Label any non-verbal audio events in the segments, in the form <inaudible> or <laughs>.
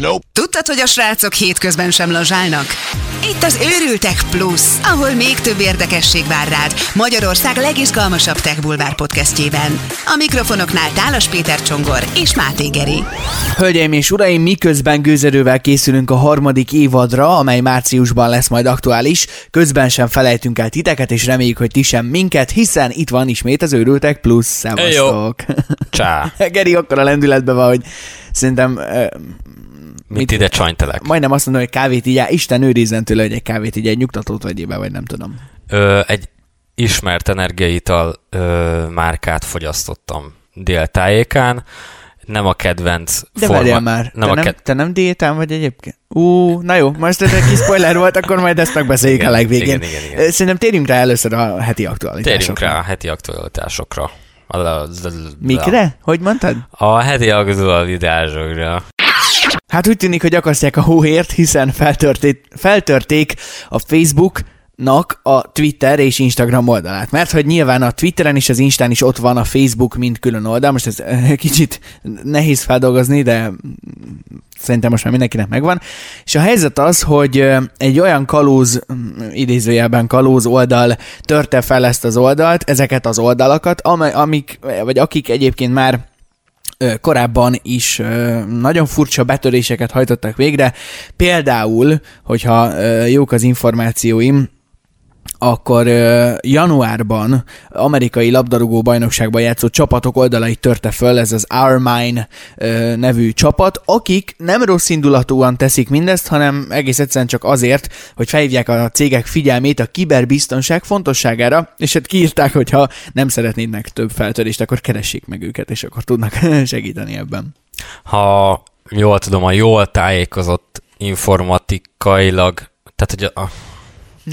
Nope. Tudtad, hogy a srácok hétközben sem lazsálnak? Itt az Őrültek Plus, ahol még több érdekesség vár rád Magyarország legizgalmasabb tech bulvár podcastjében. A mikrofonoknál Tálas Péter Csongor és Máté Geri. Hölgyeim és uraim, miközben gőzerővel készülünk a harmadik évadra, amely márciusban lesz majd aktuális, közben sem felejtünk el titeket, és reméljük, hogy ti sem minket, hiszen itt van ismét az Őrültek Plus. Szevasztok! Csá. <laughs> Geri akkor a lendületben van, hogy szerintem uh, Mit ide csajntelek? majdnem azt mondom, hogy kávét így, Isten őrizzen tőle, hogy egy kávét így egy nyugtatót vegyél be, vagy nem tudom. Ö, egy ismert energiaital ö, márkát fogyasztottam déltájékán. Nem a kedvenc De várjál már, Nem te, a nem, ked... te nem diétán vagy egyébként? Ú, na jó, most ez egy kis spoiler volt, akkor majd ezt megbeszéljük Igen, a legvégén. igen, igen, igen. Szerintem térjünk rá először a heti aktualitásokra. Térjünk rá a heti aktualitásokra. A- a- a- Mikre? Hogy mondtad? A heti aktualitásokra. Hát úgy tűnik, hogy akasztják a hóhért, hiszen feltörték, feltörték a Facebook nak a Twitter és Instagram oldalát. Mert hogy nyilván a Twitteren és az Instán is ott van a Facebook, mint külön oldal. Most ez eh, kicsit nehéz feldolgozni, de szerintem most már mindenkinek megvan. És a helyzet az, hogy ö, egy olyan kalóz, mm, idézőjelben kalóz oldal törte fel ezt az oldalt, ezeket az oldalakat, amik, vagy akik egyébként már korábban is nagyon furcsa betöréseket hajtottak végre. Például, hogyha jók az információim, akkor januárban amerikai labdarúgó bajnokságban játszó csapatok oldalait törte föl, ez az Our Mine ö, nevű csapat, akik nem rossz indulatúan teszik mindezt, hanem egész egyszerűen csak azért, hogy felhívják a cégek figyelmét a kiberbiztonság fontosságára, és hát kiírták, hogy ha nem szeretnének több feltörést, akkor keressék meg őket, és akkor tudnak <laughs> segíteni ebben. Ha jól tudom, a jól tájékozott informatikailag, tehát hogy a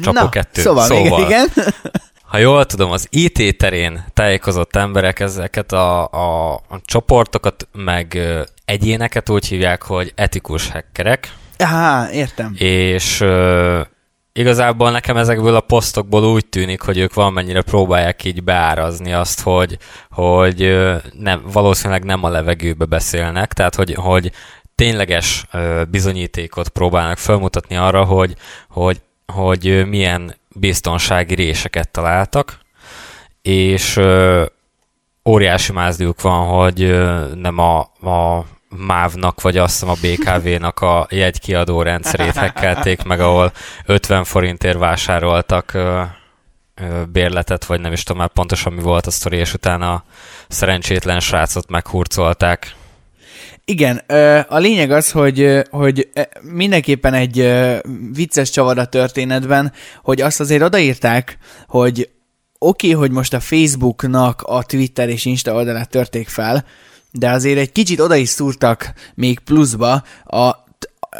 csapó Na, kettő. Szóval, szóval még igen. Ha jól tudom, az IT terén tájékozott emberek ezeket a, a, a csoportokat, meg egyéneket úgy hívják, hogy etikus hackerek, Á, értem. és ö, igazából nekem ezekből a posztokból úgy tűnik, hogy ők valamennyire próbálják így beárazni azt, hogy, hogy nem, valószínűleg nem a levegőbe beszélnek, tehát hogy, hogy tényleges bizonyítékot próbálnak felmutatni arra, hogy, hogy, hogy milyen biztonsági réseket találtak, és óriási mázdiuk van, hogy nem a, a MÁV-nak, vagy azt hiszem a BKV-nak a jegykiadó rendszerét hekkelték meg, ahol 50 forintért vásároltak bérletet, vagy nem is tudom már pontosan mi volt a sztori, és utána a szerencsétlen srácot meghurcolták. Igen, a lényeg az, hogy, hogy mindenképpen egy vicces csavar a történetben, hogy azt azért odaírták, hogy oké, okay, hogy most a Facebooknak a Twitter és Insta oldalát törték fel, de azért egy kicsit oda is szúrtak még pluszba a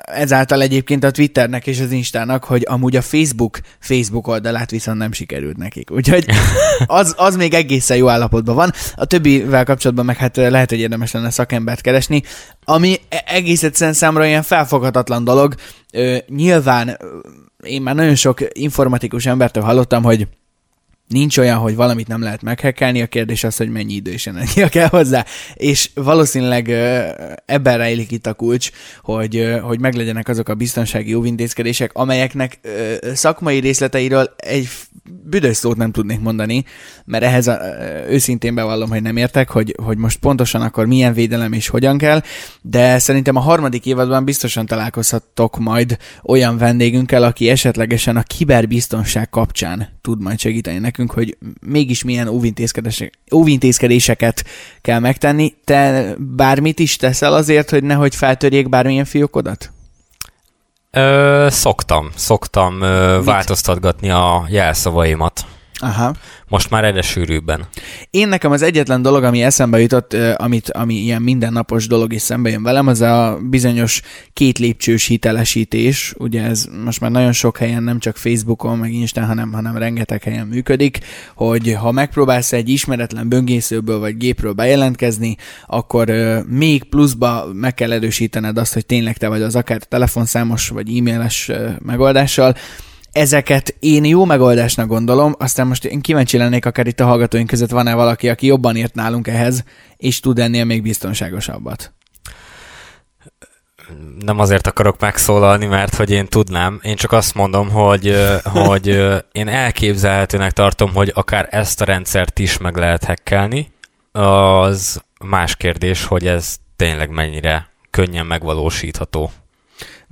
ezáltal egyébként a Twitternek és az Instának, hogy amúgy a Facebook Facebook oldalát viszont nem sikerült nekik. Úgyhogy <laughs> az, az még egészen jó állapotban van. A többivel kapcsolatban meg hát lehet, hogy érdemes lenne szakembert keresni, ami e- egész egyszerűen számomra ilyen felfoghatatlan dolog. Ö, nyilván én már nagyon sok informatikus embertől hallottam, hogy Nincs olyan, hogy valamit nem lehet meghekkelni, a kérdés az, hogy mennyi idő és energia kell hozzá. És valószínűleg ebben rejlik itt a kulcs, hogy, hogy meglegyenek azok a biztonsági óvintézkedések, amelyeknek szakmai részleteiről egy büdös szót nem tudnék mondani, mert ehhez a, őszintén bevallom, hogy nem értek, hogy, hogy most pontosan akkor milyen védelem és hogyan kell, de szerintem a harmadik évadban biztosan találkozhattok majd olyan vendégünkkel, aki esetlegesen a kiberbiztonság kapcsán tud majd segíteni nekünk, hogy mégis milyen óvintézkedések, óvintézkedéseket kell megtenni. Te bármit is teszel azért, hogy nehogy feltörjék bármilyen fiókodat? Ö, szoktam, szoktam ö, változtatgatni a jelszavaimat. Aha. Most már egyre sűrűbben. Én nekem az egyetlen dolog, ami eszembe jutott, amit, ami ilyen mindennapos dolog és szembe jön velem, az a bizonyos két lépcsős hitelesítés. Ugye ez most már nagyon sok helyen, nem csak Facebookon, meg Instán, hanem, hanem rengeteg helyen működik, hogy ha megpróbálsz egy ismeretlen böngészőből vagy gépről bejelentkezni, akkor még pluszba meg kell erősítened azt, hogy tényleg te vagy az akár telefonszámos vagy e-mailes megoldással, Ezeket én jó megoldásnak gondolom, aztán most én kíváncsi lennék, akár itt a hallgatóink között van-e valaki, aki jobban ért nálunk ehhez, és tud ennél még biztonságosabbat. nem azért akarok megszólalni, mert hogy én tudnám, én csak azt mondom, hogy, <laughs> hogy én elképzelhetőnek tartom, hogy akár ezt a rendszert is meg lehet hekkelni. Az más kérdés, hogy ez tényleg mennyire könnyen megvalósítható.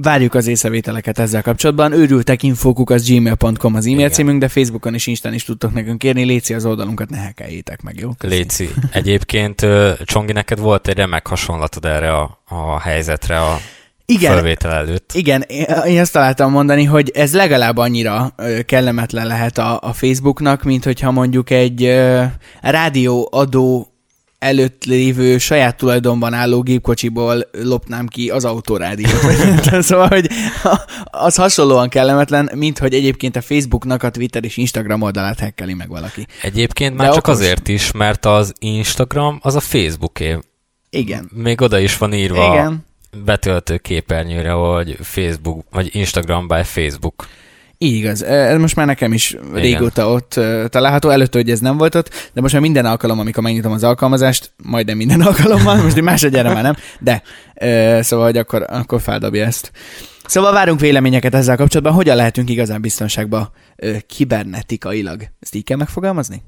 Várjuk az észrevételeket ezzel kapcsolatban. Őrültek infókuk az gmail.com az e-mail Igen. címünk, de Facebookon és Instán is tudtok nekünk kérni. Léci az oldalunkat, ne hekeljétek meg, jó? Köszi. Léci. <laughs> Egyébként Csongi, neked volt egy remek hasonlatod erre a, a helyzetre a igen, felvétel előtt. Igen, én azt találtam mondani, hogy ez legalább annyira kellemetlen lehet a, a Facebooknak, mint hogyha mondjuk egy rádióadó előtt lévő saját tulajdonban álló gépkocsiból lopnám ki az autórádiót. szóval, hogy az hasonlóan kellemetlen, mint hogy egyébként a Facebooknak a Twitter és Instagram oldalát hekkeli meg valaki. Egyébként már De csak okos... azért is, mert az Instagram az a Facebooké. Igen. Még oda is van írva Igen. betöltő képernyőre, hogy Facebook, vagy Instagram by Facebook. Így igaz. Ez most már nekem is Igen. régóta ott található. Előtt, hogy ez nem volt ott, de most már minden alkalom, amikor megnyitom az alkalmazást, majdnem minden <laughs> alkalommal, most egy másodjára már nem, de szóval, hogy akkor, akkor feldobja ezt. Szóval várunk véleményeket ezzel kapcsolatban, hogyan lehetünk igazán biztonságban kibernetikailag. Ezt így kell megfogalmazni?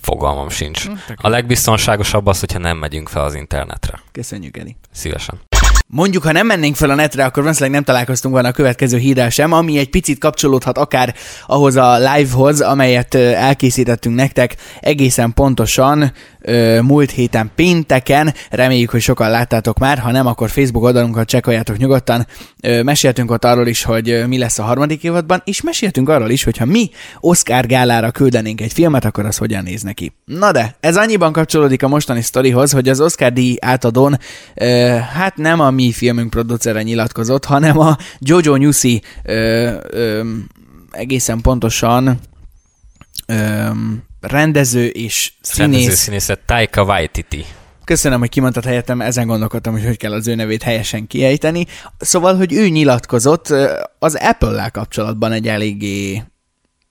Fogalmam sincs. Hm, a legbiztonságosabb az, hogyha nem megyünk fel az internetre. Köszönjük, Edi. Szívesen. Mondjuk, ha nem mennénk fel a netre, akkor valószínűleg nem találkoztunk volna a következő hírrel sem, ami egy picit kapcsolódhat akár ahhoz a livehoz, amelyet elkészítettünk nektek egészen pontosan múlt héten pénteken. Reméljük, hogy sokan láttátok már, ha nem, akkor Facebook oldalunkat csekkoljátok nyugodtan. Meséltünk ott arról is, hogy mi lesz a harmadik évadban, és meséltünk arról is, hogy ha mi Oscar gálára küldenénk egy filmet, akkor az hogyan néz neki. Na de, ez annyiban kapcsolódik a mostani sztorihoz, hogy az Oscar díj átadón, hát nem a mi filmünk producere nyilatkozott, hanem a Jojo Newsy egészen pontosan rendező és színész. Rendező színészet Taika Waititi. Köszönöm, hogy kimondtad helyettem, ezen gondolkodtam, hogy hogy kell az ő nevét helyesen kiejteni. Szóval, hogy ő nyilatkozott az Apple-lel kapcsolatban egy eléggé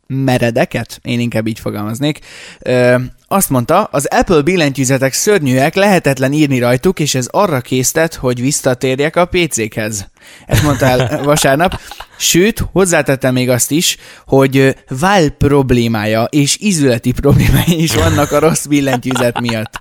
meredeket, én inkább így fogalmaznék. Ö, azt mondta, az Apple billentyűzetek szörnyűek, lehetetlen írni rajtuk, és ez arra késztet, hogy visszatérjek a PC-khez. Ezt mondta el vasárnap. Sőt, hozzátette még azt is, hogy vál problémája és ízületi problémái is vannak a rossz billentyűzet miatt.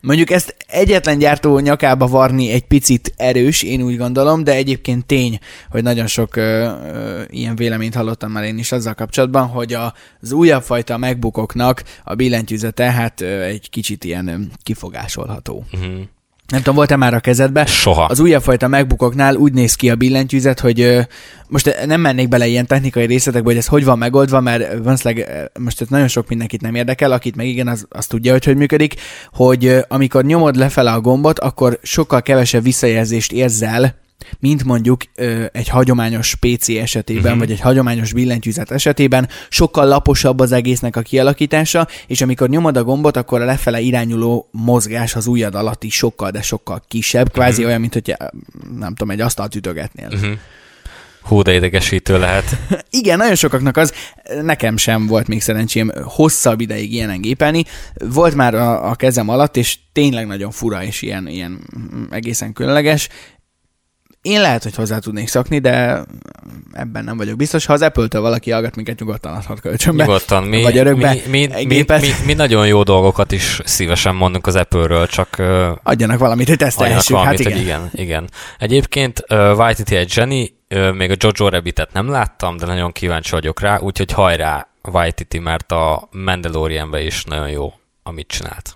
Mondjuk ezt egyetlen gyártó nyakába varni egy picit erős, én úgy gondolom, de egyébként tény, hogy nagyon sok ö, ö, ilyen véleményt hallottam már én is azzal kapcsolatban, hogy a, az újabb fajta megbukoknak a billentyűzete hát ö, egy kicsit ilyen ö, kifogásolható. Uh-huh. Nem tudom, volt-e már a kezedbe? Soha. Az újabb fajta megbukoknál úgy néz ki a billentyűzet, hogy ö, most nem mennék bele ilyen technikai részletekbe, hogy ez hogy van megoldva, mert valószínűleg most nagyon sok mindenkit nem érdekel, akit meg igen, az, az tudja, hogy hogy működik, hogy ö, amikor nyomod lefele a gombot, akkor sokkal kevesebb visszajelzést érzel, mint mondjuk egy hagyományos PC esetében, uh-huh. vagy egy hagyományos billentyűzet esetében, sokkal laposabb az egésznek a kialakítása, és amikor nyomod a gombot, akkor a lefele irányuló mozgás az ujjad alatt is sokkal, de sokkal kisebb, kvázi uh-huh. olyan, mint hogy nem tudom, egy asztalt ütögetnél. Uh-huh. Hú, de idegesítő lehet. <laughs> Igen, nagyon sokaknak az, nekem sem volt még szerencsém hosszabb ideig ilyenen gépelni. Volt már a, a kezem alatt, és tényleg nagyon fura és ilyen, ilyen egészen különleges. Én lehet, hogy hozzá tudnék szakni, de ebben nem vagyok biztos. Ha az Apple-től valaki hallgat minket, nyugodtan adhat kölcsönbe. Nyugodtan. Mi, vagy örökbe mi, mi, mi, mi, mi, nagyon jó dolgokat is szívesen mondunk az Apple-ről, csak... Adjanak valamit, hogy tesztelhessük. Hát igen. igen. igen. Egyébként uh, Whitey egy Jenny, uh, még a Jojo Rabbitet nem láttam, de nagyon kíváncsi vagyok rá, úgyhogy hajrá Whitey, mert a Mandalorianbe is nagyon jó, amit csinált.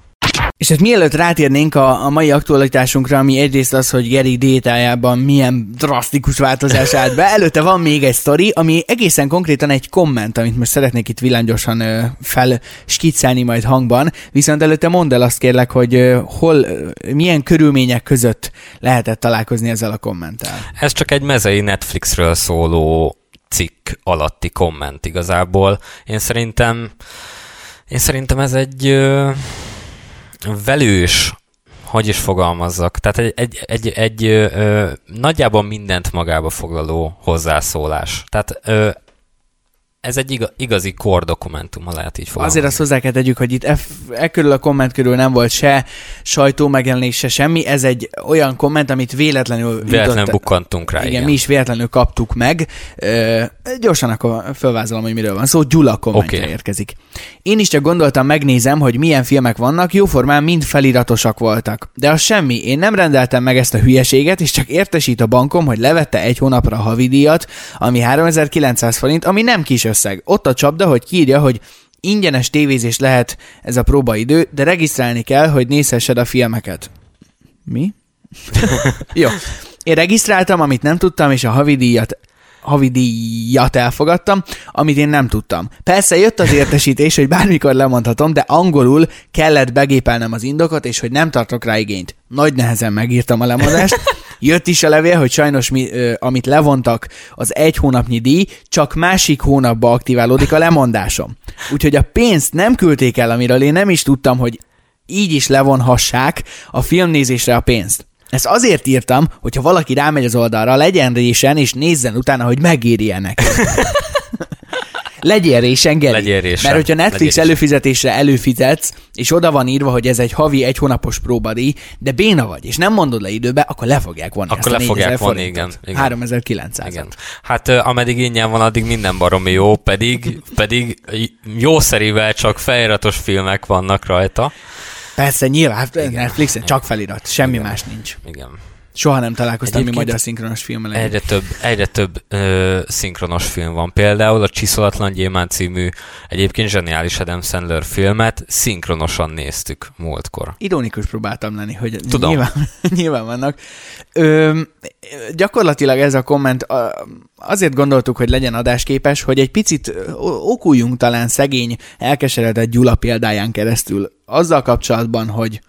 És hát mielőtt rátérnénk a, a mai aktualitásunkra, ami egyrészt az, hogy Geri détájában milyen drasztikus változás állt be, előtte van még egy sztori, ami egészen konkrétan egy komment, amit most szeretnék itt villámgyorsan ö, majd hangban, viszont előtte mondd el azt kérlek, hogy hol, milyen körülmények között lehetett találkozni ezzel a kommenttel. Ez csak egy mezei Netflixről szóló cikk alatti komment igazából. Én szerintem én szerintem ez egy velős, hogy is fogalmazzak, tehát egy, egy, egy, egy ö, nagyjából mindent magába foglaló hozzászólás. Tehát ö, ez egy iga, igazi core dokumentum, lehet így fogalmazni. Azért azt hozzá kell tegyük, hogy itt e, e körül a komment körül nem volt se sajtó megjelenés, se semmi. Ez egy olyan komment, amit véletlenül... Véletlenül jutott- bukkantunk rá, igen, igen. mi is véletlenül kaptuk meg. Ö, gyorsan akkor felvázolom, hogy miről van szó. Gyula kommentje Oké. érkezik. Én is csak gondoltam, megnézem, hogy milyen filmek vannak, jóformán mind feliratosak voltak. De az semmi, én nem rendeltem meg ezt a hülyeséget, és csak értesít a bankom, hogy levette egy hónapra a havidíjat, ami 3900 forint, ami nem kis összeg. Ott a csapda, hogy kiírja, hogy ingyenes tévézés lehet ez a próbaidő, de regisztrálni kell, hogy nézhessed a filmeket. Mi? <laughs> Jó. Én regisztráltam, amit nem tudtam, és a havidíjat havidíjat elfogadtam, amit én nem tudtam. Persze jött az értesítés, hogy bármikor lemondhatom, de angolul kellett begépelnem az indokot, és hogy nem tartok rá igényt. Nagy nehezen megírtam a lemondást. Jött is a levél, hogy sajnos mi, ö, amit levontak, az egy hónapnyi díj, csak másik hónapba aktiválódik a lemondásom. Úgyhogy a pénzt nem küldték el, amiről én nem is tudtam, hogy így is levonhassák a filmnézésre a pénzt. Ezt azért írtam, hogyha valaki rámegy az oldalra, legyen résen, és nézzen utána, hogy megéri neki. <laughs> Legyél résen, Geri. Legyél résen. Mert hogyha Netflix Legyél előfizetésre előfizetsz, és oda van írva, hogy ez egy havi, egy hónapos próbadíj, de béna vagy, és nem mondod le időbe, akkor le fogják vonni Akkor le fogják 4000 vonni, igen, igen. 3900 Igen. Hát ameddig ingyen van, addig minden baromi jó, pedig, pedig jószerivel csak feliratos filmek vannak rajta. Persze, nyilván, hát Netflixen csak felirat, semmi más nincs. Igen. Soha nem találkoztam mi Egyébként magyar szinkronos filmmel. Egyre több, egyre több ö, szinkronos film van. Például a Csiszolatlan Gyémán című egyébként zseniális Adam Sandler filmet szinkronosan néztük múltkor. Ironikus próbáltam lenni, hogy Tudom. Nyilván, <laughs> nyilván vannak. Ö, gyakorlatilag ez a komment azért gondoltuk, hogy legyen adásképes, hogy egy picit okuljunk talán szegény, elkeseredett Gyula példáján keresztül azzal kapcsolatban, hogy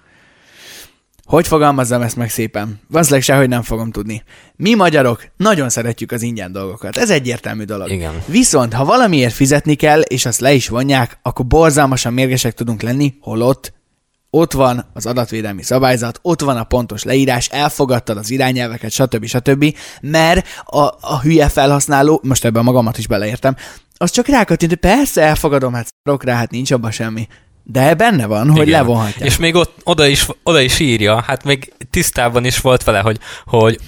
hogy fogalmazzam ezt meg szépen? Valószínűleg sehogy nem fogom tudni. Mi magyarok nagyon szeretjük az ingyen dolgokat. Ez egyértelmű dolog. Igen. Viszont, ha valamiért fizetni kell, és azt le is vonják, akkor borzalmasan mérgesek tudunk lenni, holott ott van az adatvédelmi szabályzat, ott van a pontos leírás, elfogadtad az irányelveket, stb. stb. Mert a, a hülye felhasználó, most ebben magamat is beleértem, az csak rákattint, hogy persze elfogadom, hát szarok rá, hát nincs abban semmi. De benne van, hogy Igen. levonhatják. És még ott, oda, is, oda is írja, hát még tisztában is volt vele, hogy, hogy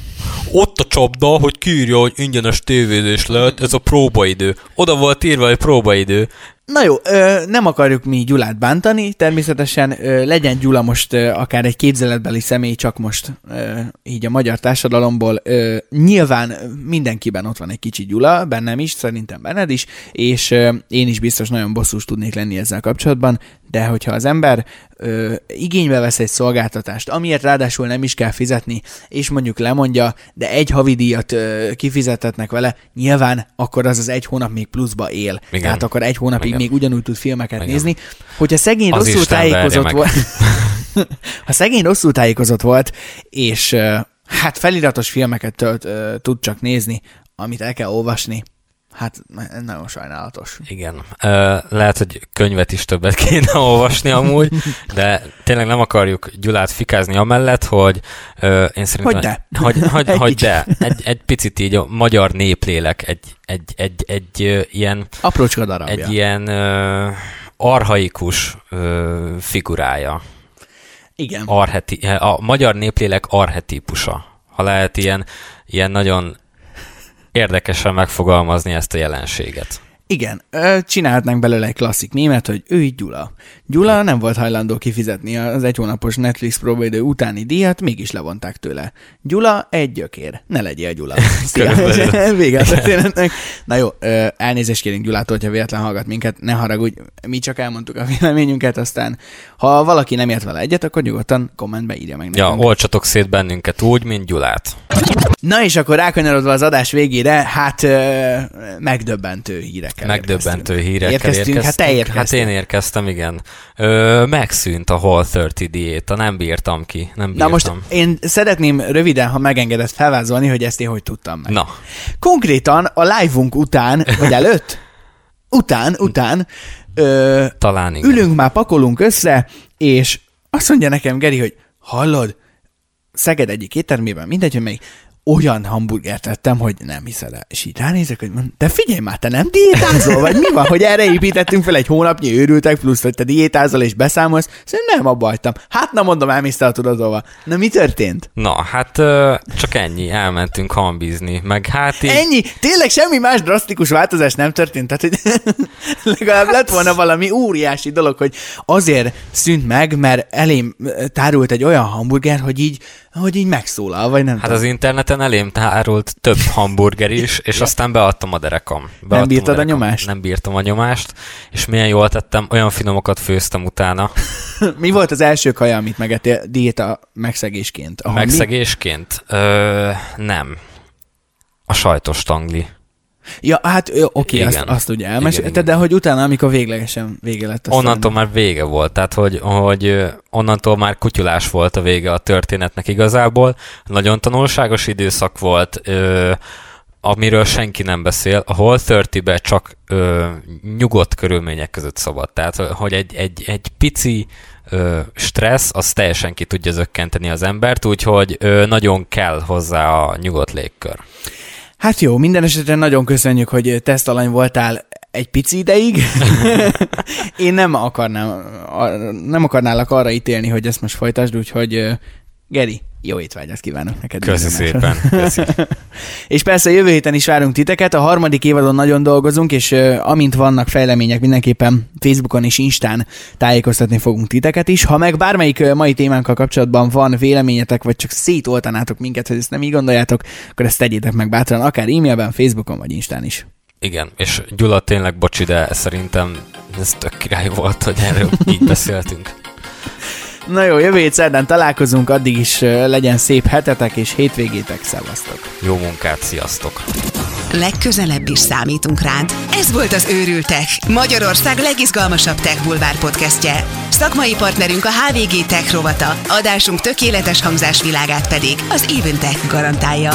ott a csapda, hogy kiírja, hogy ingyenes tévézés lehet, ez a próbaidő. Oda volt írva, hogy próbaidő. Na jó, ö, nem akarjuk mi Gyulát bántani, természetesen ö, legyen Gyula most ö, akár egy képzeletbeli személy, csak most ö, így a magyar társadalomból. Ö, nyilván mindenkiben ott van egy kicsi Gyula, bennem is, szerintem benned is, és ö, én is biztos nagyon bosszús tudnék lenni ezzel kapcsolatban, de hogyha az ember ö, igénybe vesz egy szolgáltatást, amiért ráadásul nem is kell fizetni, és mondjuk lemondja, de egy havidíjat ö, kifizetetnek vele, nyilván akkor az az egy hónap még pluszba él. Igen. Tehát akkor egy hónapig Igen. még ugyanúgy tud filmeket Igen. nézni. Hogyha szegény Az rosszul Isten tájékozott volt, <laughs> ha szegény rosszul tájékozott volt, és ö, hát feliratos filmeket tölt, ö, tud csak nézni, amit el kell olvasni, hát nagyon sajnálatos. Igen. Lehet, hogy könyvet is többet kéne <laughs> olvasni amúgy, de tényleg nem akarjuk Gyulát fikázni amellett, hogy én szerintem... Hogy de. <laughs> Hogy, hogy, Egy hogy de. Egy, egy picit így a magyar néplélek egy, egy, egy, egy, ilyen, Aprócska darabja. egy ilyen arhaikus figurája. Igen. Arheti, a magyar néplélek arhetípusa. Ha lehet ilyen, ilyen nagyon érdekesen megfogalmazni ezt a jelenséget. Igen, csinálhatnánk belőle egy klasszik mémet, hogy ő így Gyula. Gyula nem volt hajlandó kifizetni az egy hónapos Netflix próbaidő utáni díjat, mégis levonták tőle. Gyula egy gyökér. Ne legyél Gyula. <laughs> <laughs> Vége a történetnek. Na jó, elnézést kérünk Gyulától, hogyha véletlen hallgat minket, ne haragudj, mi csak elmondtuk a véleményünket, aztán ha valaki nem ért vele egyet, akkor nyugodtan kommentbe írja meg Ja, nekünk. olcsatok szét bennünket úgy, mint Gyulát. Na és akkor rákanyarodva az adás végére, hát megdöbbentő hírekkel Megdöbbentő érkeztünk. hírekkel érkeztünk. érkeztünk. Hát te érkeztél. Hát én érkeztem, igen. Ö, megszűnt a Hall 30 diéta, nem bírtam ki, nem bírtam. Na most én szeretném röviden, ha megengedett felvázolni, hogy ezt én hogy tudtam meg. Na, Konkrétan a live-unk után, vagy előtt, <laughs> után, után, ö, talán igen. ülünk már, pakolunk össze, és azt mondja nekem Geri, hogy hallod, Szeged egyik éttermében, mindegy, hogy még olyan hamburgert tettem, hogy nem hiszed el. És így ránézek, hogy mondom, de figyelj már, te nem diétázol, vagy mi van, hogy erre építettünk fel egy hónapnyi őrültek, plusz, hogy te diétázol és beszámolsz. Szerintem nem abba hagytam. Hát na mondom, elmészte a tudatolva. Na mi történt? Na, hát csak ennyi, elmentünk hambizni, meg hát így... Ennyi? Tényleg semmi más drasztikus változás nem történt? Tehát, hogy <laughs> legalább hát... lett volna valami óriási dolog, hogy azért szűnt meg, mert elém tárult egy olyan hamburger, hogy így hogy így megszólal, vagy nem Hát tudom. az interneten elém tárult több hamburger is, <laughs> és aztán beadtam a derekam. Beadtam Nem bírtad a, derekam. nyomást? Nem bírtam a nyomást, és milyen jól tettem, olyan finomokat főztem utána. <laughs> Mi volt az első kaja, amit megettél diéta megszegésként? A hambi? Megszegésként? Ö, nem. A sajtos tangli. Ja, hát oké, azt, Igen. azt ugye Igen, elmesélted, igen. de hogy utána, amikor véglegesen vége lett. Onnantól már vége volt, tehát hogy, hogy onnantól már kutyulás volt a vége a történetnek igazából. Nagyon tanulságos időszak volt, ö, amiről senki nem beszél. A Whole 30-be csak ö, nyugodt körülmények között szabad. Tehát, hogy egy, egy, egy pici ö, stressz, az teljesen ki tudja zökkenteni az embert, úgyhogy ö, nagyon kell hozzá a nyugodt légkör. Hát jó, minden esetre nagyon köszönjük, hogy tesztalany voltál egy pici ideig. <laughs> Én nem akarnám, nem akarnálak arra ítélni, hogy ezt most folytasd, úgyhogy Geri, jó étvágyat kívánok neked. Köszi másod. szépen. Köszi. <laughs> És persze jövő héten is várunk titeket, a harmadik évadon nagyon dolgozunk, és amint vannak fejlemények, mindenképpen Facebookon és Instán tájékoztatni fogunk titeket is. Ha meg bármelyik mai témánkkal kapcsolatban van véleményetek, vagy csak szétoltanátok minket, hogy ezt nem így gondoljátok, akkor ezt tegyétek meg bátran, akár e-mailben, Facebookon vagy Instán is. Igen, és Gyula tényleg bocsi, de szerintem ez tök király volt, hogy erről így beszéltünk. <laughs> Na jó, jövő hét szerdán találkozunk, addig is legyen szép hetetek és hétvégétek, szevasztok! Jó munkát, sziasztok! Legközelebb is számítunk rád. Ez volt az Őrültek, Magyarország legizgalmasabb tech bulvár podcastje. Szakmai partnerünk a HVG Tech rovata, adásunk tökéletes hangzásvilágát pedig az Even Tech garantálja.